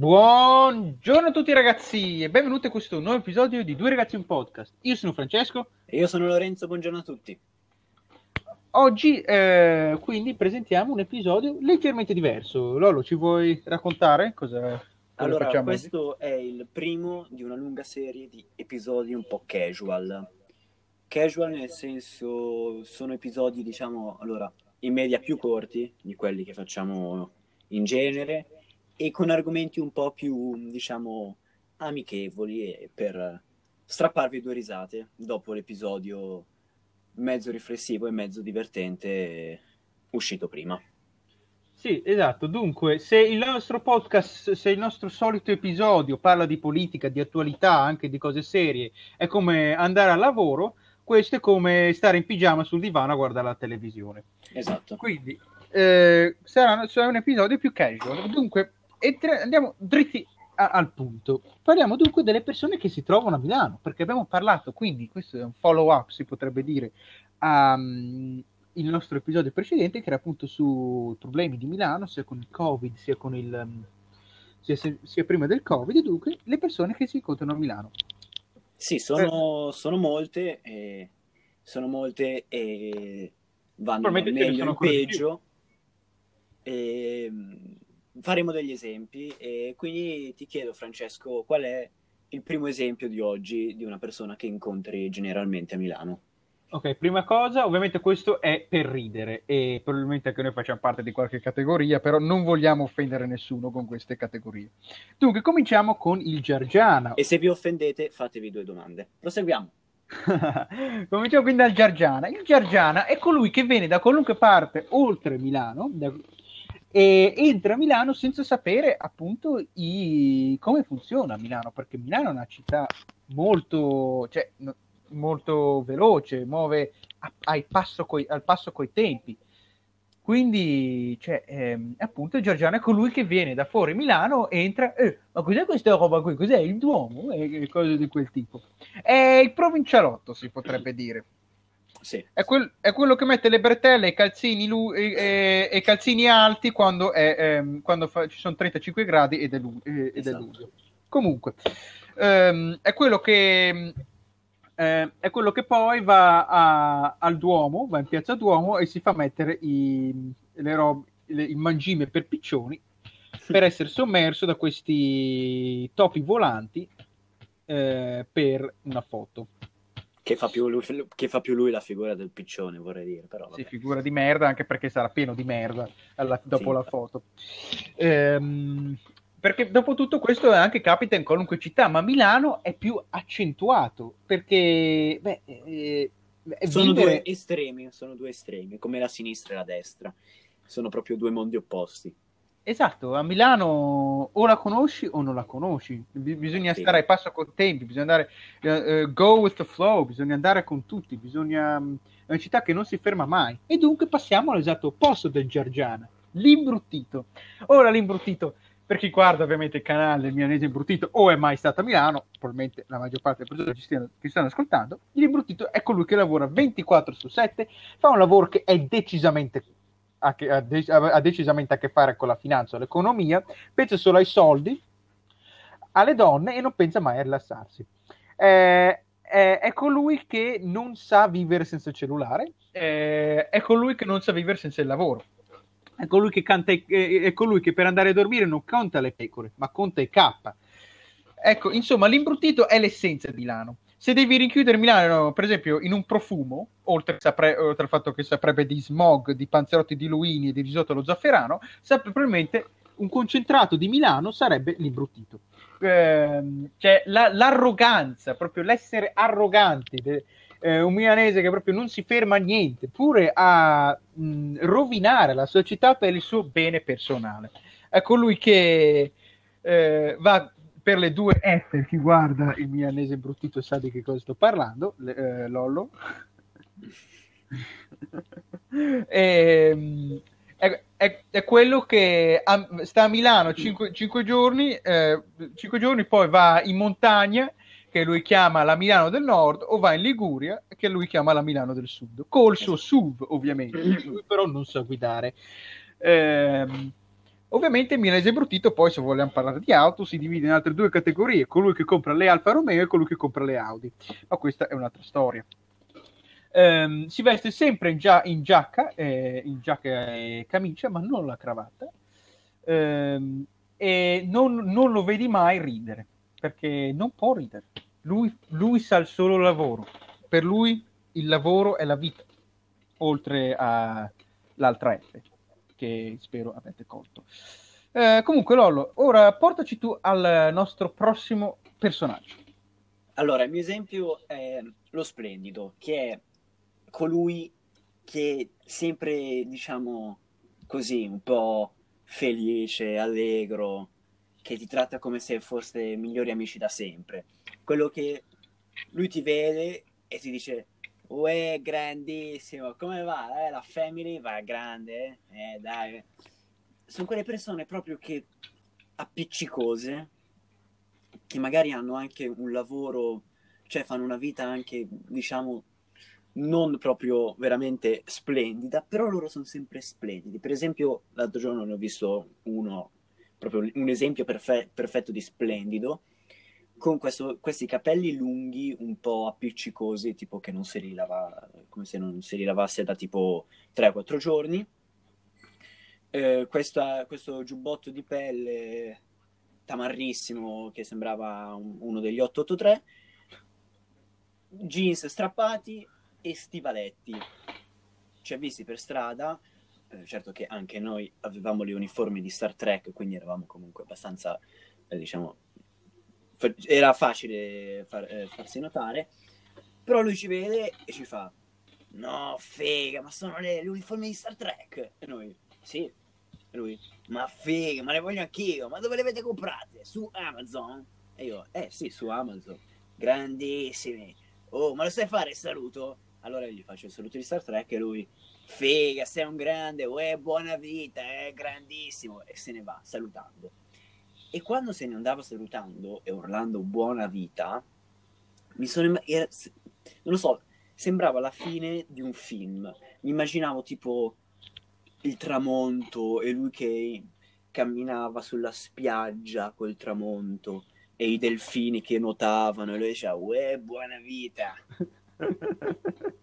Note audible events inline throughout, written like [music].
Buongiorno a tutti ragazzi e benvenuti a questo nuovo episodio di Due Ragazzi in Podcast. Io sono Francesco. E io sono Lorenzo, buongiorno a tutti. Oggi eh, quindi presentiamo un episodio leggermente diverso. Lolo, ci vuoi raccontare cosa, allora, facciamo questo oggi? è il primo di una lunga serie di episodi un po' casual. Casual nel senso sono episodi, diciamo, allora, in media più corti di quelli che facciamo in genere e con argomenti un po' più, diciamo, amichevoli e per strapparvi due risate dopo l'episodio mezzo riflessivo e mezzo divertente uscito prima. Sì, esatto. Dunque, se il nostro podcast, se il nostro solito episodio parla di politica, di attualità, anche di cose serie, è come andare al lavoro, questo è come stare in pigiama sul divano a guardare la televisione. Esatto. Quindi eh, sarà, sarà un episodio più casual. Dunque, entra- andiamo dritti a- al punto. Parliamo dunque delle persone che si trovano a Milano, perché abbiamo parlato, quindi questo è un follow up, si potrebbe dire, al nostro episodio precedente, che era appunto sui problemi di Milano, sia con il Covid, sia con il... um, sia, sia prima del Covid, e dunque le persone che si incontrano a Milano. Sì, sono, sono molte, e, sono molte e vanno meglio in peggio. E, mh, faremo degli esempi e quindi ti chiedo, Francesco, qual è il primo esempio di oggi di una persona che incontri generalmente a Milano? Ok, prima cosa, ovviamente questo è per ridere e probabilmente anche noi facciamo parte di qualche categoria, però non vogliamo offendere nessuno con queste categorie. Dunque, cominciamo con il Giargiana. E se vi offendete, fatevi due domande. Proseguiamo. [laughs] cominciamo quindi dal Giargiana. Il Giargiana è colui che viene da qualunque parte oltre Milano da- e entra a Milano senza sapere appunto i- come funziona Milano, perché Milano è una città molto, cioè, molto veloce, muove a- passo coi- al passo coi tempi. Quindi, cioè, ehm, appunto, Giorgiano è colui che viene da fuori Milano, entra, eh, ma cos'è questa roba qui? Cos'è il Duomo? E cose di quel tipo. È il provincialotto, si potrebbe dire. Sì, È, quel- è quello che mette le bretelle e i calzini, lu- e, e- calzini alti quando, è, ehm, quando fa- ci sono 35 gradi ed è, lu- ed è Esatto. luglio. Comunque, ehm, è quello che eh, è quello che poi va a- al Duomo, va in piazza Duomo e si fa mettere i, le rob- le- il mangime per piccioni per essere sommerso da questi topi volanti eh, per una foto. Che fa, più lui, che fa più lui la figura del piccione, vorrei dire, però vabbè. Sì, figura di merda, anche perché sarà pieno di merda alla- dopo Sì. la foto. Ehm, perché dopo tutto questo anche capita in qualunque città, ma Milano è più accentuato perché beh, eh, eh, Sono vivere- due estremi, sono due estremi, come la sinistra e la destra. Sono proprio due mondi opposti. Esatto, a Milano o la conosci o non la conosci, Bi- bisogna Sì. stare ai passo con i tempi, bisogna andare eh, go with the flow, bisogna andare con tutti, bisogna mm, è una città che non si ferma mai. E dunque passiamo all'esatto opposto del Giargiana, l'imbruttito. Ora l'imbruttito, per chi guarda ovviamente il canale del Milanese Imbruttito o è mai stato a Milano, probabilmente la maggior parte delle persone che stiano, che stanno ascoltando, l'imbruttito è colui che lavora 24 su 7, fa un lavoro che è decisamente ha, che- ha de- ha decisamente a che fare con la finanza o l'economia, pensa solo ai soldi, alle donne e non pensa mai a rilassarsi. Eh, è, è colui che non sa vivere senza il cellulare, eh, è colui che non sa vivere senza il lavoro. È colui, che canta, i- eh, è colui che per andare a dormire non conta le pecore, ma conta i K. Ecco, insomma, l'imbruttito è l'essenza di Milano. Se devi rinchiudere Milano, per esempio, in un profumo, oltre, sapre- oltre al fatto che saprebbe di smog, di panzerotti di Luini e di risotto allo zafferano, saprebbe probabilmente un concentrato di Milano sarebbe l'imbruttito. Ehm, cioè la- l'arroganza, proprio l'essere arroganti, de- eh, un milanese che proprio non si ferma a niente, pure a mh, rovinare la società per il suo bene personale. È colui che eh, va per le due F, chi guarda il milanese imbruttito sa di che cosa sto parlando, le- eh, Lollo. [laughs] Ehm, è, è- è quello che a- sta a Milano 5 giorni, eh, giorni, poi va in montagna, che lui chiama la Milano del Nord, o va in Liguria, che lui chiama la Milano del Sud, col suo SUV ovviamente, lui però non sa guidare. Ehm, Ovviamente il milanese bruttito, poi se vogliamo parlare di auto, si divide in altre due categorie, colui che compra le Alfa Romeo e colui che compra le Audi. Ma questa è un'altra storia. Um, si veste sempre in, gia- in giacca, eh, in giacca e camicia, ma non la cravatta. Um, e non, non, lo vedi mai ridere, perché non può ridere. Lui, lui sa il solo lavoro. Per lui il lavoro è la vita, oltre all'altra F che spero avete colto. Eh, comunque, Lollo, ora portaci tu al nostro prossimo personaggio. Allora, il mio esempio è lo Splendido, che è colui che sempre, diciamo così, un po' felice, allegro, che ti tratta come se foste migliori amici da sempre. Quello che lui ti vede e ti dice Uè, grandissimo, come va? Eh, la family va grande? Eh, dai. Sono quelle persone proprio che appiccicose, che magari hanno anche un lavoro, cioè fanno una vita anche, diciamo, non proprio veramente splendida, però loro sono sempre splendidi. Per esempio, l'altro giorno ne ho visto uno, proprio un esempio perfe- perfetto di splendido, con questo, questi capelli lunghi, un po' appiccicosi, tipo che non si rilava, come se non si rilavasse da tipo 3-4 giorni. Eh, questa, questo giubbotto di pelle tamarrissimo che sembrava un, uno degli 883, jeans strappati e stivaletti. Ci ha visti per strada, eh, certo che anche noi avevamo le uniformi di Star Trek, quindi eravamo comunque abbastanza, eh, diciamo, era facile far, eh, farsi notare, però lui ci vede e ci fa, no, fega, ma sono le, le uniformi di Star Trek. E noi, sì. E lui, ma fega, ma le voglio anch'io, ma dove le avete comprate? Su Amazon? E io, eh sì, su Amazon. Grandissimi. Oh, ma lo sai fare saluto? Allora io gli faccio il saluto di Star Trek e lui, fega, sei un grande, uè, buona vita, è eh, grandissimo. E se ne va, salutando. E quando se ne andava salutando e urlando buona vita, mi sono... Era, non lo so, sembrava la fine di un film. Mi immaginavo tipo il tramonto e lui che camminava sulla spiaggia col tramonto e i delfini che nuotavano e lui diceva uè buona vita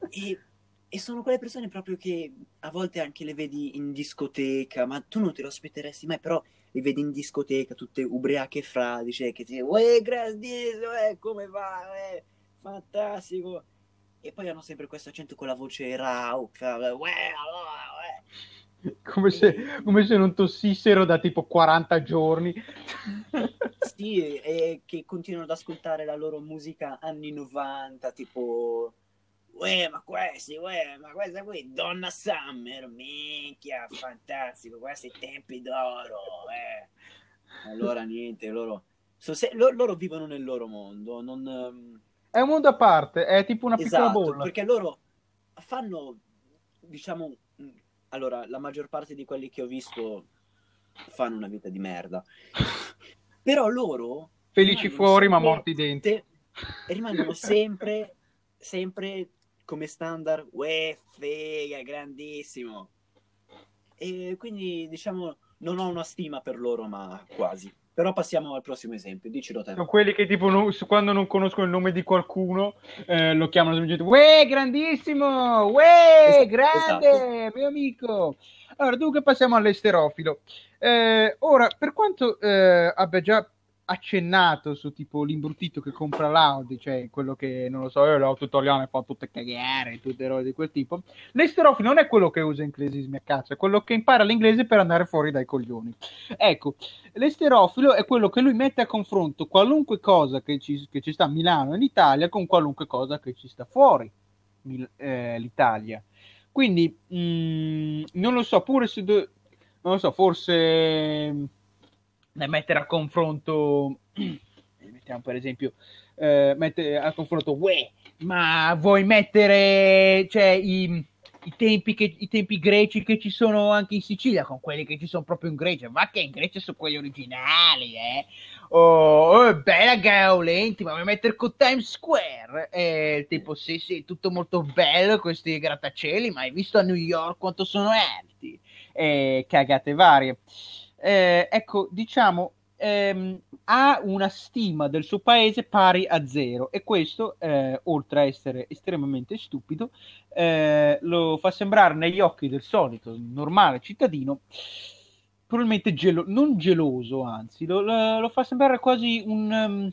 e, e, sono quelle persone proprio che a volte anche le vedi in discoteca ma tu non te lo aspetteresti mai però li vedi in discoteca, tutte ubriache fradice, che ti uè, grandissimo, eh, come va, eh, fantastico. E poi hanno sempre questo accento con la voce rauca, uè, allora, uè. Come se, come se, non tossissero da tipo 40 giorni. [laughs] sì, e che continuano ad ascoltare la loro musica anni 90, tipo Uè, ma questi, uè, ma questa qui, Donna Summer, minchia, fantastico, questi tempi d'oro, eh. Allora niente, loro, se, loro, loro vivono nel loro mondo, non... Um... È un mondo a parte, è tipo una esatto, piccola bolla. perché loro fanno, diciamo, allora, la maggior parte di quelli che ho visto fanno una vita di merda. Però loro... Felici fuori, ma morti dentro. Rimangono sempre, sempre come standard, uè, fega, grandissimo. E quindi diciamo non ho una stima per loro, ma quasi. Però passiamo al prossimo esempio, dicelo te. Sono quelli che tipo non, quando non conoscono il nome di qualcuno eh, lo chiamano semplicemente Uè, grandissimo! Uè, esatto, grande, esatto. mio amico! Allora, dunque passiamo all'esterofilo. Eh, ora, per quanto eh, abbia già accennato su tipo l'imbruttito che compra l'Audi, cioè quello che non lo so, eh, l'auto italiana fa tutte cagare, tutte robe di quel tipo. L'esterofi non è quello che usa inglesismi a cazzo, è quello che impara l'inglese per andare fuori dai coglioni. Ecco, l'esterofilo è quello che lui mette a confronto qualunque cosa che ci, che ci sta a Milano in Italia con qualunque cosa che ci sta fuori Mil- eh, l'Italia. Quindi, mh, mm, non lo so, pure se... Do- non lo so, forse mettere a confronto, [clears throat] mettiamo per esempio, eh, mettere a confronto, uè, ma vuoi mettere cioè, i, i, tempi che, i tempi greci che ci sono anche in Sicilia con quelli che ci sono proprio in Grecia, ma che in Grecia sono quelli originali, eh? Oh, oh bella Gaolenti, ma vuoi mettere con Times Square? Eh, tipo, sì, sì, tutto molto bello questi grattacieli, ma hai visto a New York quanto sono alti? Eh, cagate varie. Eh, ecco, diciamo, ehm, ha una stima del suo paese pari a zero e questo, eh, oltre a essere estremamente stupido, eh, lo fa sembrare negli occhi del solito normale cittadino probabilmente gelo- non geloso, anzi, lo, lo, lo, fa sembrare quasi un um,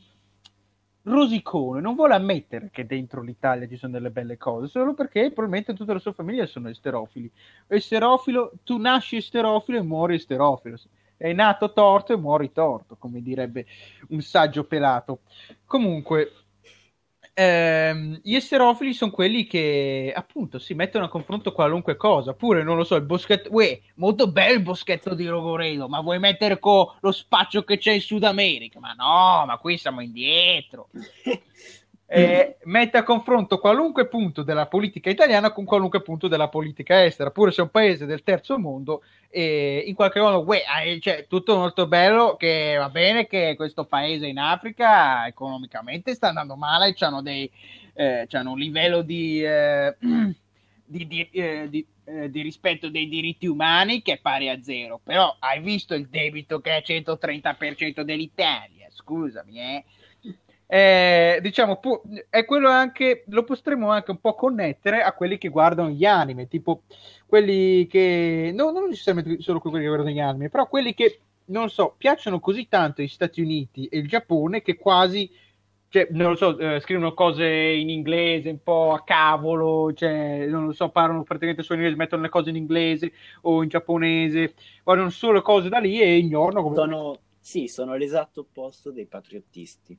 rosicone. Non vuole ammettere che dentro l'Italia ci sono delle belle cose, solo perché probabilmente tutta la sua famiglia sono esterofili. Esterofilo, tu nasci esterofilo e muori esterofilo è nato torto e muori torto, come direbbe un saggio pelato. Comunque, ehm, gli esterofili sono quelli che appunto si mettono a confronto qualunque cosa. Pure, non lo so, il boschetto. Uè, molto bello il boschetto di Rogoredo, ma vuoi mettere con lo spaccio che c'è in Sud America? Ma no, ma qui siamo indietro. [laughs] eh, mette a confronto qualunque punto della politica italiana con qualunque punto della politica estera, pure se è un paese del terzo mondo, e in qualche modo, uè, cioè, tutto molto bello, che va bene che questo paese in Africa economicamente sta andando male, hanno, eh, un livello di, eh, [clears throat] di, di, eh, di eh, di rispetto dei diritti umani che è pari a zero, però hai visto il debito che è 130% dell'Italia, scusami, eh? Eh, diciamo, pu- è quello anche, lo potremmo anche un po' connettere a quelli che guardano gli anime, tipo quelli che, no, non necessariamente solo quelli che guardano gli anime, però quelli che, non so, piacciono così tanto gli Stati Uniti e il Giappone che quasi, cioè, non lo so, eh, scrivono cose in inglese un po' a cavolo, cioè, non lo so, parlano praticamente solo in inglese, mettono le cose in inglese o in giapponese, guardano solo cose da lì e ignorano come... Sono, sì, sono l'esatto opposto dei patriottisti.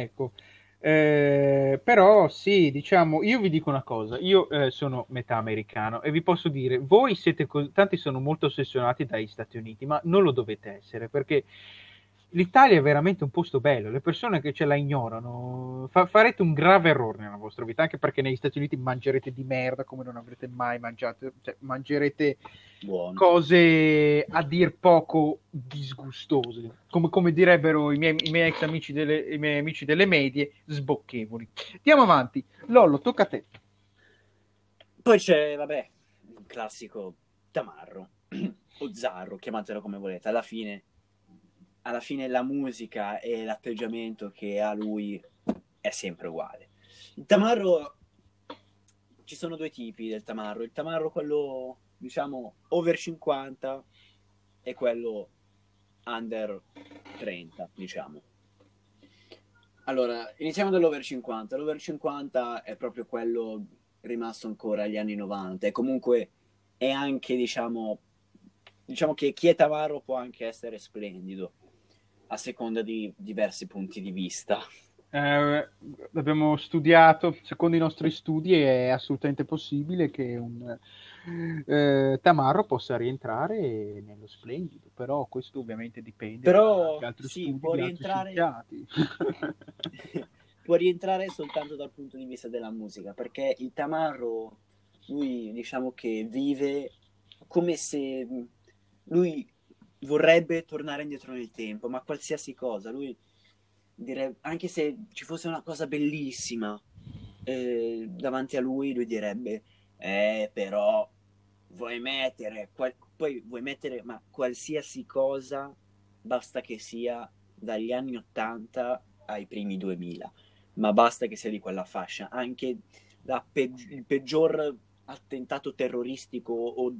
Ecco, eh, però sì, diciamo, io vi dico una cosa, io eh, sono metà americano e vi posso dire, voi siete, co- tanti sono molto ossessionati dagli Stati Uniti, ma non lo dovete essere perché l'Italia è veramente un posto bello, le persone che ce la ignorano fa- farete un grave errore nella vostra vita, anche perché negli Stati Uniti mangerete di merda come non avrete mai mangiato, cioè mangerete Buono. cose a dir poco disgustose, come, come direbbero i miei, i miei, ex amici delle, i miei amici delle medie, sbocchevoli. Andiamo avanti, Lollo, tocca a te. Poi c'è, vabbè, il classico tamarro [clears throat] o zarro, chiamatelo come volete, alla fine alla fine la musica e l'atteggiamento che ha lui è sempre uguale. Il tamarro, ci sono due tipi del tamarro, il tamarro quello diciamo over 50 e quello under 30 diciamo. Allora, iniziamo dall'over 50. L'over 50 è proprio quello rimasto ancora agli anni 90 e comunque è anche, diciamo, diciamo che chi è tamarro può anche essere splendido a seconda di diversi punti di vista. Eh, abbiamo studiato, secondo i nostri studi è assolutamente possibile che un eh, Tamarro possa rientrare nello splendido, però questo ovviamente dipende però, da altri sì, studi, può rientrare... [laughs] può rientrare soltanto dal punto di vista della musica, perché il Tamarro, lui diciamo che vive come se lui vorrebbe tornare indietro nel tempo, ma qualsiasi cosa, lui direbbe, anche se ci fosse una cosa bellissima eh, davanti a lui, lui direbbe, eh, però vuoi mettere, qual- poi vuoi mettere, ma qualsiasi cosa, basta che sia dagli anni 80 ai primi 2000, ma basta che sia di quella fascia, anche pe- il peggior attentato terroristico o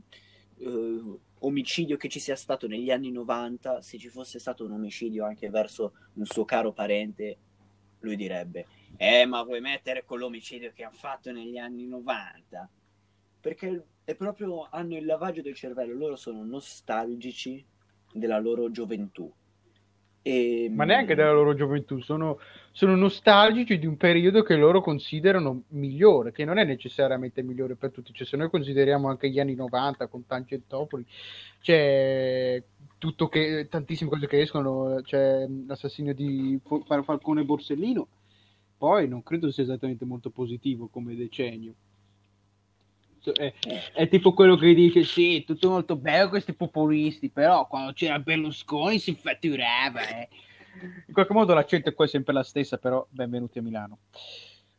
uh, omicidio che ci sia stato negli anni 90, se ci fosse stato un omicidio anche verso un suo caro parente, lui direbbe, eh ma vuoi mettere quell'omicidio che hanno fatto negli anni 90? Perché è proprio, hanno il lavaggio del cervello, loro sono nostalgici della loro gioventù e... Ma neanche della loro gioventù, sono, sono, nostalgici di un periodo che loro considerano migliore, che non è necessariamente migliore per tutti. Cioè, se noi consideriamo anche gli anni 90 con Tangentopoli, c'è tutto che, tantissime cose che escono, c'è l'assassinio di Falcone Borsellino, poi non credo sia esattamente molto positivo come decennio è, è, tipo quello che dice sì, tutto molto bello questi populisti, però quando c'era Berlusconi si fatturava. Eh. In qualche modo l'accento è qua sempre la stessa, però benvenuti a Milano.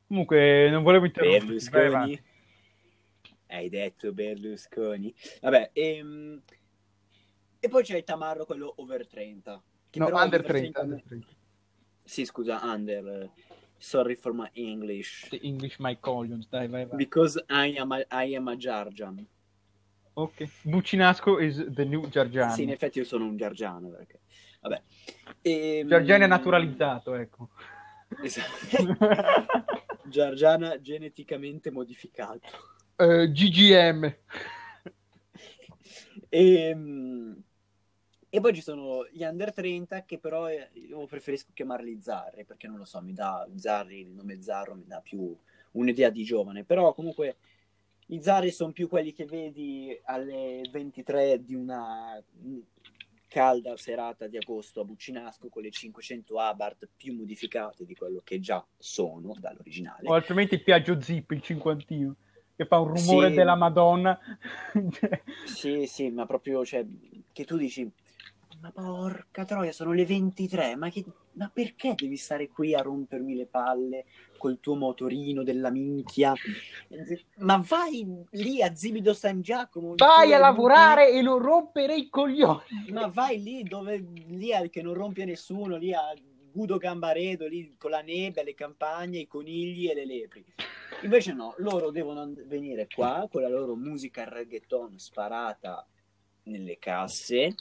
Comunque, non volevo interrompere. Berlusconi. Hai detto Berlusconi. Vabbè, ehm... E poi c'è il tamarro, quello over 30. Che No, però under over 30, under 30. Sì, scusa, under. Sorry for my English. The English my collions, dai, vai, vai. Because I am a, I am a Giargian. Ok. Buccinasco is the new Giargiano. Sì, in effetti io sono un Giargiano. Perché... Vabbè. Ehm, Giargiano è naturalizzato, ecco. Esatto. [laughs] Giargiana geneticamente modificato. Eh, GGM. E, mm, e poi ci sono gli under 30 che però eh, io preferisco chiamarli Zarri perché non lo so, mi dà Zarri, il nome Zarro mi dà più un'idea di giovane, però comunque i Zarri sono più quelli che vedi alle 23 di una calda serata di agosto a Buccinasco con le 500 Abarth più modificate di quello che già sono dall'originale. O altrimenti il Piaggio Zip, il cinquantino, che fa un rumore Sì. della Madonna. Sì, sì, ma proprio, cioè, che tu dici, ma porca troia, sono le 23, ma, che, ma perché devi stare qui a rompermi le palle col tuo motorino della minchia? Ma vai lì a Zibido San Giacomo. Vai a lavorare e non rompere i coglioni. Ma vai lì dove, lì a- che non rompie nessuno, lì a Gudo Gambaredo, lì con la nebbia, le campagne, i conigli e le lepri. Invece no, loro devono venire qua con la loro musica reggaeton sparata nelle casse,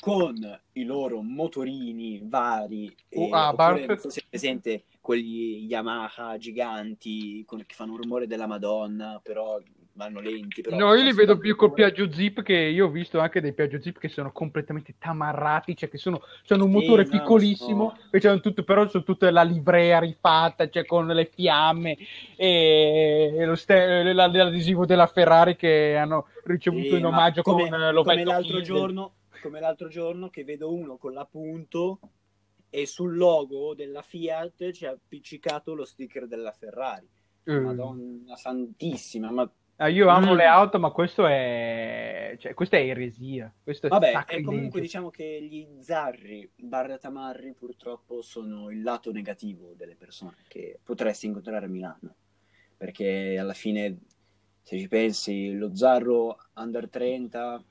con i loro motorini vari, O eh, Abarth. oppure, se presente quegli Yamaha giganti con- che fanno un rumore della Madonna, però vanno lenti. Però No, io li vedo più col. Piaggio Zip che io ho visto anche dei Piaggio Zip che sono completamente tamarrati, cioè che sono, hanno un Sì, motore no, piccolissimo, so. e c'hanno tutto, però sono tutta la livrea rifatta, cioè con le fiamme e, e lo ste- la- l'adesivo della Ferrari che hanno ricevuto Sì, in ma omaggio come, con eh, l'ovetto come l'altro Kinder. giorno, come l'altro giorno che vedo uno con l'appunto e sul logo della Fiat c'è appiccicato lo sticker della Ferrari. Eh. Madonna santissima, ma Ah, io amo Mm. le auto, ma questo è, cioè, questa è eresia. Questo è vabbè, e comunque diciamo che gli zarri barra tamarri purtroppo sono il lato negativo delle persone che potresti incontrare a Milano. Perché alla fine, se ci pensi, lo zarro under 30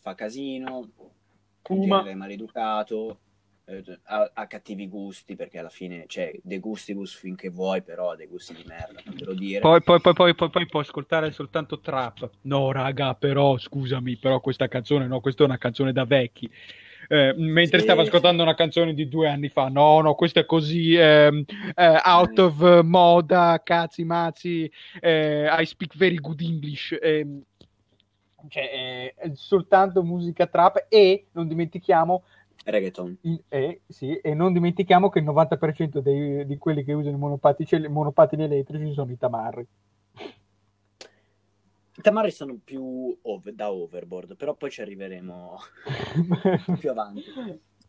fa casino, genere è maleducato, eh, ha, ha cattivi gusti, perché alla fine c'è de gustibus finché vuoi, però ha dei gusti di merda, non te lo dire. Poi, poi, poi, poi, poi, poi può ascoltare soltanto trap. No, raga, però scusami, però questa canzone, no, questa è una canzone da vecchi. Eh, mentre Sì. stavo ascoltando una canzone di due anni fa, no, no, questo è così ehm, eh, out of eh, moda, cazzi mazzi. eh, I speak very good English. Ehm, cioè, eh, è soltanto musica trap e non dimentichiamo Reggaeton. e, sì, e non dimentichiamo che il 90% dei- di quelli che usano i monopatici- monopattini elettrici sono i tamarri. I tamari sono più ov- da overboard, però poi ci arriveremo [laughs] più avanti.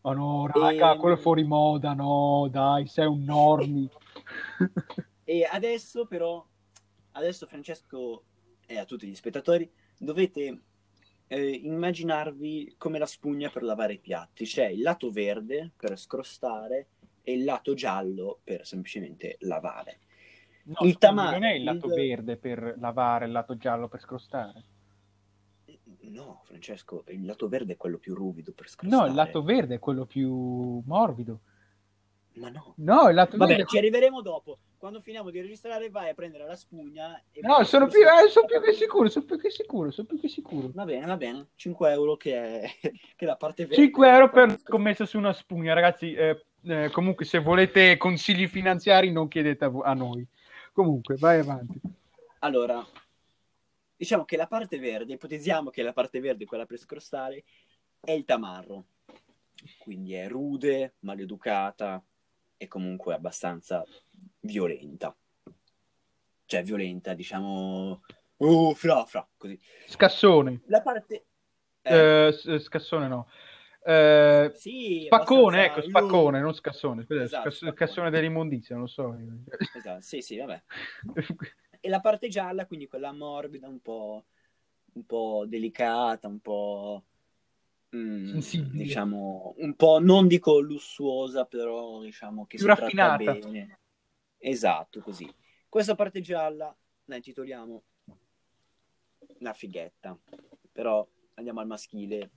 Oh no, raga, E- quello è fuori moda, no, dai, sei un normi. E adesso però, adesso Francesco e a tutti gli spettatori, dovete eh, immaginarvi come la spugna per lavare i piatti. C'è il lato verde per scrostare e il lato giallo per semplicemente lavare. No, Il tamaro, non è il lato il- verde per lavare, il lato giallo per scrostare. No, Francesco, il lato verde è quello più ruvido per scrostare. No, il lato verde è quello più morbido. Ma no. No, il lato Vabbè, verde... ci arriveremo dopo. Quando finiamo di registrare, vai a prendere la spugna. E No, sono più, eh, sono più che sicuro, sono più che sicuro, sono più che sicuro. Va bene, va bene. 5 euro che è, [laughs] che è la parte verde. 5 euro per scommessa su una spugna, ragazzi. eh, eh, comunque, se volete consigli finanziari, non chiedete a, vo- a noi. Comunque, vai avanti. Allora, diciamo che la parte verde, ipotizziamo che la parte verde, quella per scrostare, è il tamarro. Quindi è rude, maleducata e comunque abbastanza violenta. Cioè, violenta, diciamo... Uh, fra, fra, così. Scassone. La parte... eh, Eh, s- scassone no. Eh, sì, spaccone, abbastanza ecco, spaccone, non scassone. Scusa, Esatto, scass- spaccone. scassone dell'immondizia, non lo so. Esatto, sì, sì, vabbè. [laughs] E la parte gialla, quindi quella morbida, un po', un po' delicata, un po'... mm, diciamo, un po' non dico lussuosa, però diciamo che Più si raffinata. bene. Esatto, così. Questa parte gialla la intitoliamo La fighetta, però andiamo al maschile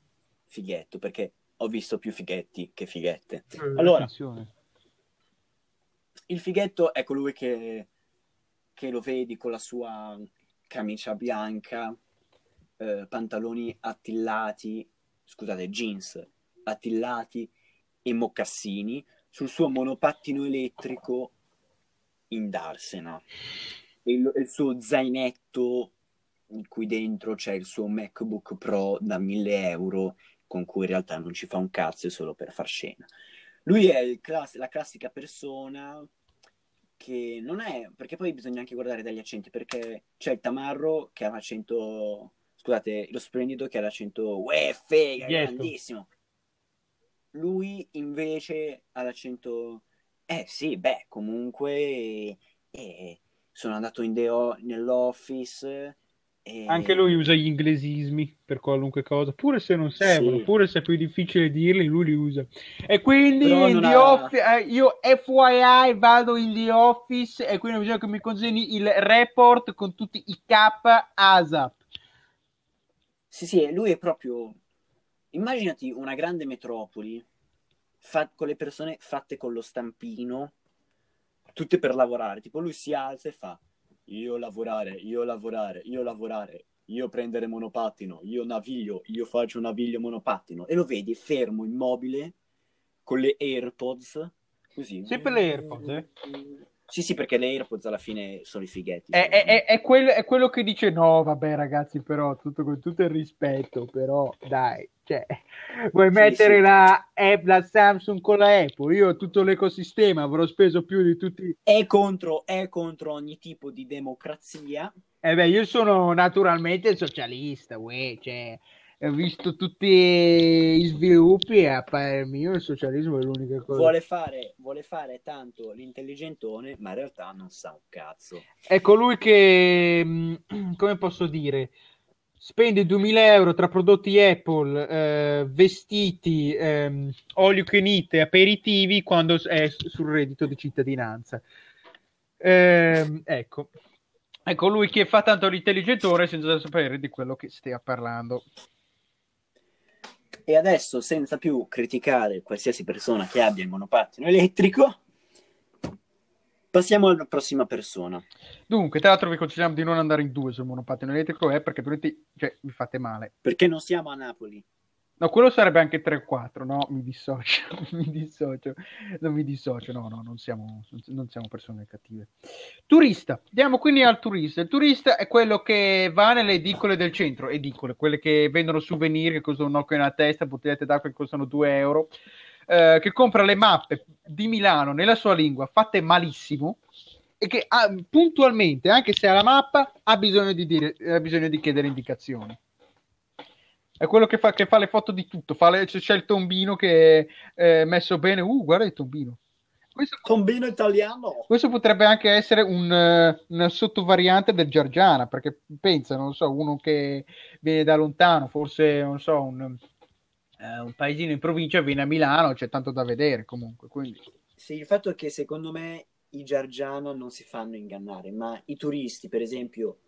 fighetto, perché ho visto più fighetti che fighette. Eh, Allora, il fighetto è colui che, che lo vedi con la sua camicia bianca, eh, pantaloni attillati, scusate, jeans attillati e mocassini, sul suo monopattino elettrico in Darsena. E il, il suo zainetto in cui dentro c'è il suo MacBook Pro da 1000 euro, con cui in realtà non ci fa un cazzo, è solo per far scena. Lui è class- la classica persona che non è, perché poi bisogna anche guardare dagli accenti, perché c'è il tamarro che ha l'accento, scusate, lo splendido che ha l'accento, uè, fega, Dietro. grandissimo. Lui invece ha l'accento, eh sì, beh, comunque eh, sono andato in deo- nell'office e... Anche lui usa gli inglesismi per qualunque cosa, pure se non servono, Sì. pure se è più difficile dirli, lui li usa. E quindi ha- office, eh, io FYI vado in the office e quindi bisogna che mi consegni il report con tutti i K ASAP. Sì, sì, lui è proprio... Immaginati una grande metropoli fa- con le persone fatte con lo stampino, tutte per lavorare. Tipo lui si alza e fa io lavorare, io lavorare, io lavorare, io prendere monopattino, io naviglio, io faccio naviglio monopattino. E lo vedi fermo, immobile, con le AirPods, così. Sempre le AirPods, eh? Sì, sì, perché le AirPods alla fine sono i fighetti. È, è- è- è quel- è quello che dice no, vabbè ragazzi, però tutto con tutto il rispetto, però dai, cioè, [laughs] vuoi Sì, mettere sì. La, la Samsung con la Apple? Io tutto l'ecosistema avrò speso più di tutti È contro, è contro ogni tipo di democrazia. Eh beh, io sono naturalmente socialista, uè, cioè, visto tutti gli sviluppi a parer mio il socialismo è l'unica cosa. Vuole fare, vuole fare tanto l'intelligentone, ma in realtà non sa un cazzo. È colui che, mh, [clears throat] come posso dire, spende 2000 euro tra prodotti Apple, eh, vestiti, ehm, olio che nite, aperitivi quando è sul reddito di cittadinanza. Ehm, ecco. È colui che fa tanto l'intelligentore senza sapere di quello che stia parlando. E adesso, senza più criticare qualsiasi persona che abbia il monopattino elettrico, passiamo alla prossima persona. Dunque, tra l'altro vi consigliamo di non andare in due sul monopattino elettrico, eh, perché cioè, vi fate male. Perché non siamo a Napoli. No, quello sarebbe anche 3 4, no? Mi dissocio, [laughs] mi dissocio, non mi dissocio, no, no, non siamo, non siamo persone cattive. Turista, andiamo quindi al turista. Il turista è quello che va nelle edicole del centro, edicole, quelle che vendono souvenir che costano un occhio nella testa, bottigliette d'acqua che costano 2 euro, eh, che compra le mappe di Milano nella sua lingua, fatte malissimo, e che ha, puntualmente, anche se ha la mappa, ha bisogno di, dire, ha bisogno di chiedere indicazioni. È quello che fa, che fa le foto di tutto. Fa le- c'è, c'è il tombino che è messo bene. Uh, guarda il tombino. Questo, Tombino italiano. questo potrebbe anche essere un, eh, una sottovariante del Giargiana, perché pensa, non so, uno che viene da lontano, forse, non so, un, eh, un paesino in provincia, viene a Milano, c'è tanto da vedere comunque. Quindi. Sì, il fatto è che secondo me i Giargiano non si fanno ingannare, ma i turisti, per esempio,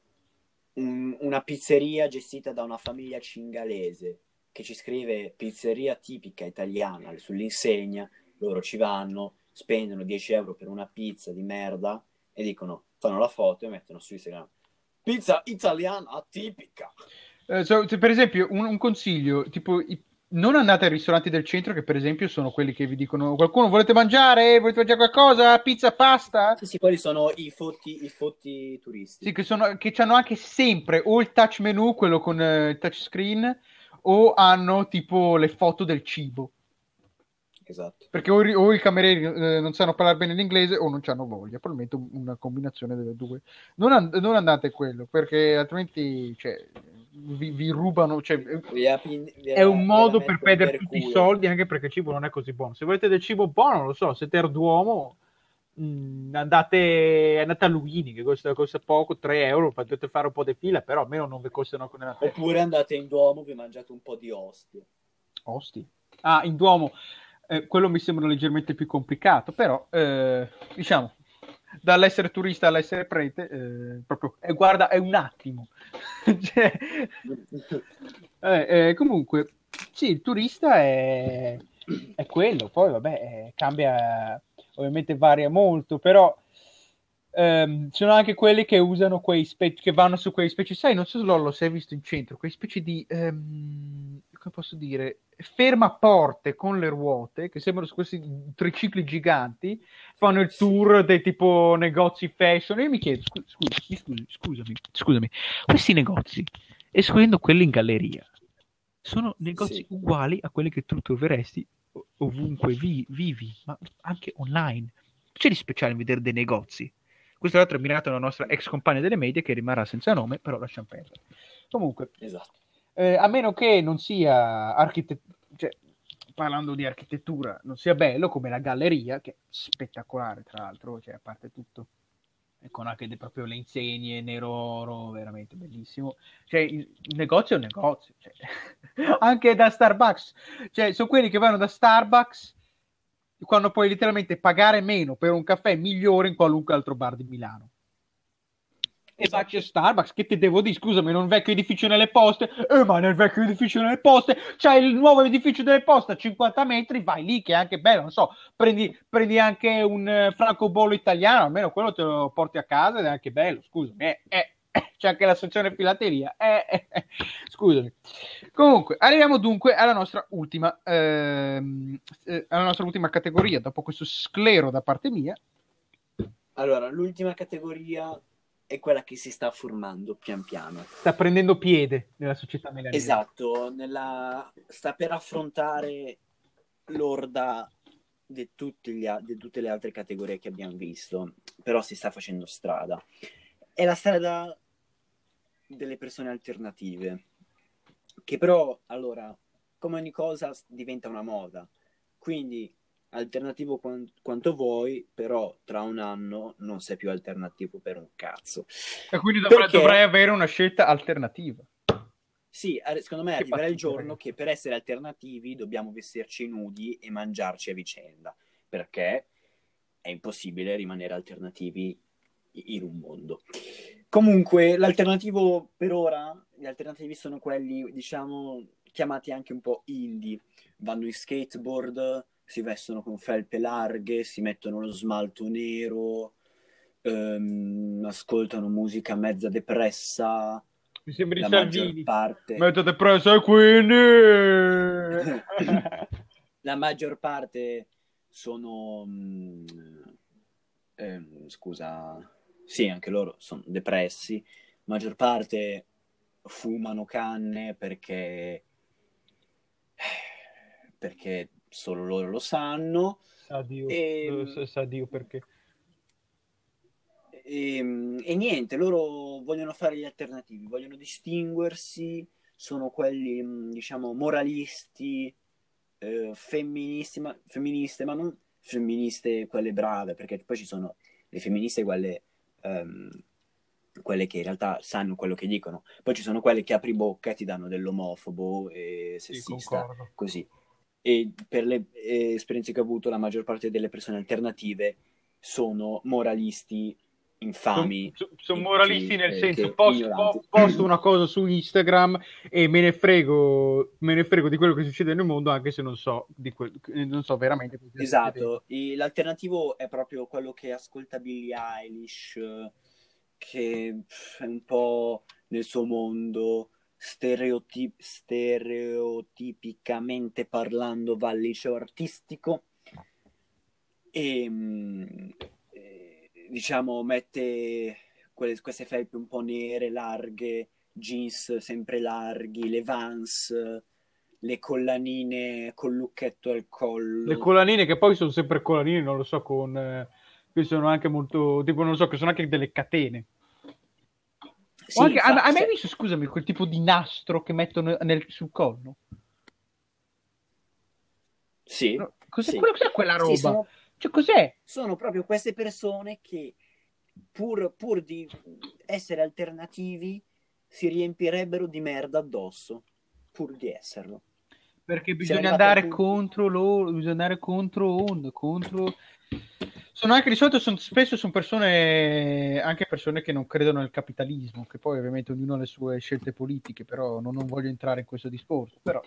un- una pizzeria gestita da una famiglia cingalese che ci scrive pizzeria tipica italiana sull'insegna, loro ci vanno, spendono 10 euro per una pizza di merda e dicono, fanno la foto e mettono su Instagram. Pizza italiana tipica. Eh, so- per esempio, un, un consiglio, tipo, i- non andate ai ristoranti del centro che per esempio sono quelli che vi dicono qualcuno volete mangiare? Volete mangiare qualcosa? Pizza, pasta? Sì, sì, quelli sono i fotti, i fotti turisti. Sì, che, sono, che hanno anche sempre o il touch menu, quello con eh, il touchscreen, o hanno tipo le foto del cibo. Esatto. Perché o, i- o i camerieri eh, non sanno parlare bene l'inglese o non hanno voglia, probabilmente un- una combinazione delle due. Non, and- non andate a quello, perché altrimenti cioè, vi, vi rubano. Cioè, vi- è un modo per perdere per tutti i soldi anche perché il cibo non è così buono. Se volete del cibo buono, non lo so, siete Erduomo, mh, andate, andate a Luini che costa, costa poco, 3 euro, potete fare un po' di fila, però almeno non vi costano con testa. Oppure andate in Duomo, vi mangiate un po' di ostie. Osti. Ah, in Duomo, eh, quello mi sembra leggermente più complicato, però eh, diciamo, dall'essere turista all'essere prete, eh, proprio, eh, guarda, è un attimo. [laughs] Cioè, Eh, eh, comunque, sì, il turista è, è quello, poi vabbè, eh, cambia, ovviamente varia molto, però ehm, sono anche quelli che usano quei specie, che vanno su quei specie, sai, non so se Lollo si è visto in centro, quei specie di, ehm, come posso dire, fermaporte con le ruote, che sembrano questi tricicli giganti, fanno il tour dei tipo negozi fashion, e io mi chiedo, scu- scusi, scusi, scusami, scusami, questi negozi, escludendo quelli in galleria, sono negozi sì. uguali a quelli che tu troveresti ovunque vi- vivi, ma anche online. C'è di speciale in vedere dei negozi. Questo tra l'altro è mirato alla nostra ex compagna delle medie che rimarrà senza nome, però lasciamo perdere. Comunque, esatto. Eh, a meno che non sia architettura, cioè, parlando di architettura, non sia bello come la galleria, che è spettacolare tra l'altro, cioè, a parte tutto con anche de, proprio le insegne nero oro, veramente bellissimo. Cioè, il negozio è un negozio, cioè, [laughs] anche da Starbucks, cioè, sono quelli che vanno da Starbucks quando puoi letteralmente pagare meno per un caffè migliore in qualunque altro bar di Milano. E c'è Starbucks, che ti devo dire, scusami, non vecchio edificio nelle poste, eh, ma nel vecchio edificio nelle poste c'è il nuovo edificio delle poste a 50 metri, vai lì che è anche bello, non so, prendi, prendi anche un uh, francobollo italiano, almeno quello te lo porti a casa ed è anche bello, scusami, eh, eh, eh c'è anche la sezione filateria, eh, scusami. Comunque, arriviamo dunque alla nostra ultima, ehm, eh, alla nostra ultima categoria, dopo questo sclero da parte mia. Allora, l'ultima categoria è quella che si sta formando pian piano. Sta prendendo piede nella società milanese. Esatto, nella... sta per affrontare l'orda di, gli... di, tutte le altre categorie che abbiamo visto, però si sta facendo strada. È la strada delle persone alternative, che però, allora, come ogni cosa, diventa una moda. Quindi alternativo quant- quanto vuoi, però tra un anno non sei più alternativo per un cazzo. E quindi dovrai, Perché... dovrai avere una scelta alternativa. Sì, secondo me che arriverà il giorno che per essere alternativi dobbiamo vestirci nudi e mangiarci a vicenda, perché è impossibile rimanere alternativi in un mondo. Comunque, l'alternativo per ora, gli alternativi sono quelli, diciamo, chiamati anche un po' indie. Vanno in skateboard, si vestono con felpe larghe, si mettono lo smalto nero, ehm, ascoltano musica mezza depressa. Mi sembra di Salvini. Parte... Mezza depressa quindi... [laughs] la maggior parte sono... Mm, ehm, scusa... Sì, anche loro sono depressi. La maggior parte fumano canne perché perché solo loro lo sanno. Sa Dio, e, ehm, sa Dio perché. E, ehm, e, niente, loro vogliono fare gli alternativi, vogliono distinguersi, sono quelli, mm, diciamo, moralisti, eh, femministi, ma, femministe, ma non femministe quelle brave, perché poi ci sono le femministe quelle, um, quelle che in realtà sanno quello che dicono, poi ci sono quelle che apri bocca e ti danno dell'omofobo e sessista, sì, così e per le eh, esperienze che ho avuto la maggior parte delle persone alternative sono moralisti infami. Sono son moralisti nel eh, senso, posto, posto, una cosa su Instagram e me ne, frego, me ne frego di quello che succede nel mondo anche se non so, di que- non so veramente. Esatto, e l'alternativo è proprio quello che ascolta Billie Eilish, che è un po' nel suo mondo stereotip- stereotipicamente parlando va al liceo artistico e mm, diciamo mette quelle, queste felpe un po' nere, larghe, jeans sempre larghi, le Vans, le collanine col lucchetto al collo. Le collanine che poi sono sempre collanine, non lo so, con... Eh, che sono anche molto... tipo, non so, che sono anche delle catene. Sì, anche, hai, hai mai visto, scusami, quel tipo di nastro che mettono nel, sul collo? Sì. No, cos'è, sì. cos'è, quella roba? Sì, sono, cioè, cos'è? Sono proprio queste persone che, pur, pur di essere alternativi, si riempirebbero di merda addosso, pur di esserlo. Perché bisogna andare contro loro, bisogna andare contro Onda, contro sono anche di solito sono, spesso sono persone anche persone che non credono nel capitalismo che poi ovviamente ognuno ha le sue scelte politiche però non, non voglio entrare in questo discorso però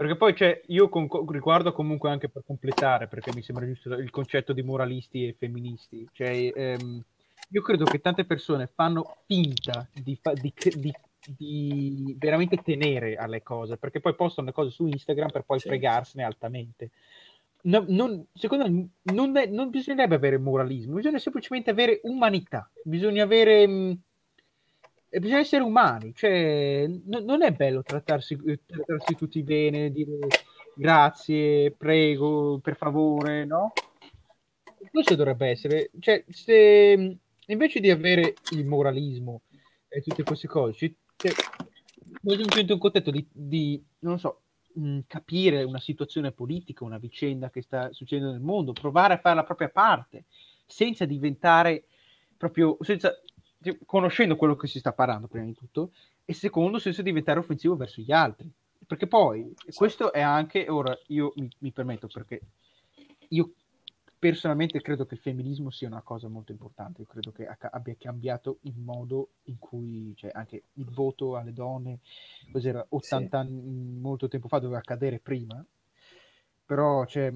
perché poi cioè, io con, riguardo comunque anche per completare, perché mi sembra giusto il concetto di moralisti e femministi. Cioè, ehm, io credo che tante persone fanno finta di, di, di, di, veramente tenere alle cose, perché poi postano le cose su Instagram per poi sì. fregarsene altamente. No, non, secondo me non, è, non, bisognerebbe avere moralismo, bisogna semplicemente avere umanità, bisogna avere... Mh, mm, bisogna essere umani, cioè n- non è bello trattarsi, eh, trattarsi, tutti bene, dire grazie, prego, per favore, no? Questo dovrebbe essere, cioè, se invece di avere il moralismo e tutte queste cose, cioè, noi semplicemente un contatto di, di, non so, mh, capire una situazione politica, una vicenda che sta succedendo nel mondo, provare a fare la propria parte, senza diventare proprio, senza conoscendo quello che si sta parlando prima di tutto e secondo senza diventare offensivo verso gli altri perché poi esatto. questo è anche ora io mi, mi, permetto perché io personalmente credo che il femminismo sia una cosa molto importante io credo che abbia cambiato il modo in cui cioè anche il voto alle donne cos'era 80 sì. anni molto tempo fa doveva accadere prima però cioè,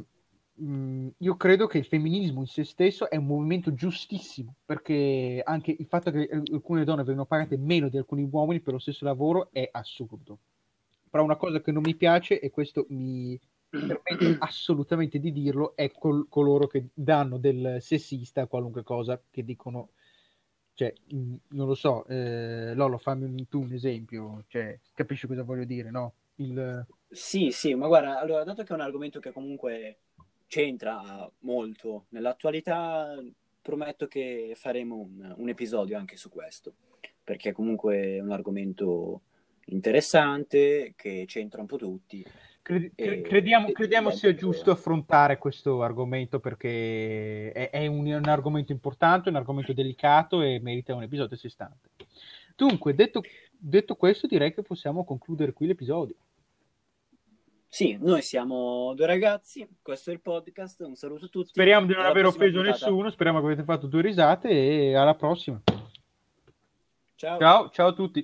Mm, io credo che il femminismo in se stesso è un movimento giustissimo, perché anche il fatto che alcune donne vengano pagate meno di alcuni uomini per lo stesso lavoro è assurdo. Però una cosa che non mi piace, e questo mi permette [clears throat] assolutamente di dirlo, è col- coloro che danno del sessista a qualunque cosa, che dicono, cioè, mm, non lo so, eh, Lolo, fammi tu un esempio, cioè, capisci cosa voglio dire, no? Il... Sì, sì, ma guarda, allora, dato che è un argomento che comunque c'entra molto nell'attualità, prometto che faremo un, un, episodio anche su questo, perché comunque è un argomento interessante che c'entra un po' tutti. Credi- e, crediamo, crediamo sia giusto affrontare questo argomento perché è, è un, un, argomento importante, un argomento delicato e merita un episodio a sé stante. Dunque, detto, detto questo, direi che possiamo concludere qui l'episodio. Sì, noi siamo due ragazzi, questo è il podcast, un saluto a tutti. Speriamo di non aver offeso nessuno, speriamo che avete fatto due risate e alla prossima. Ciao. Ciao, ciao a tutti.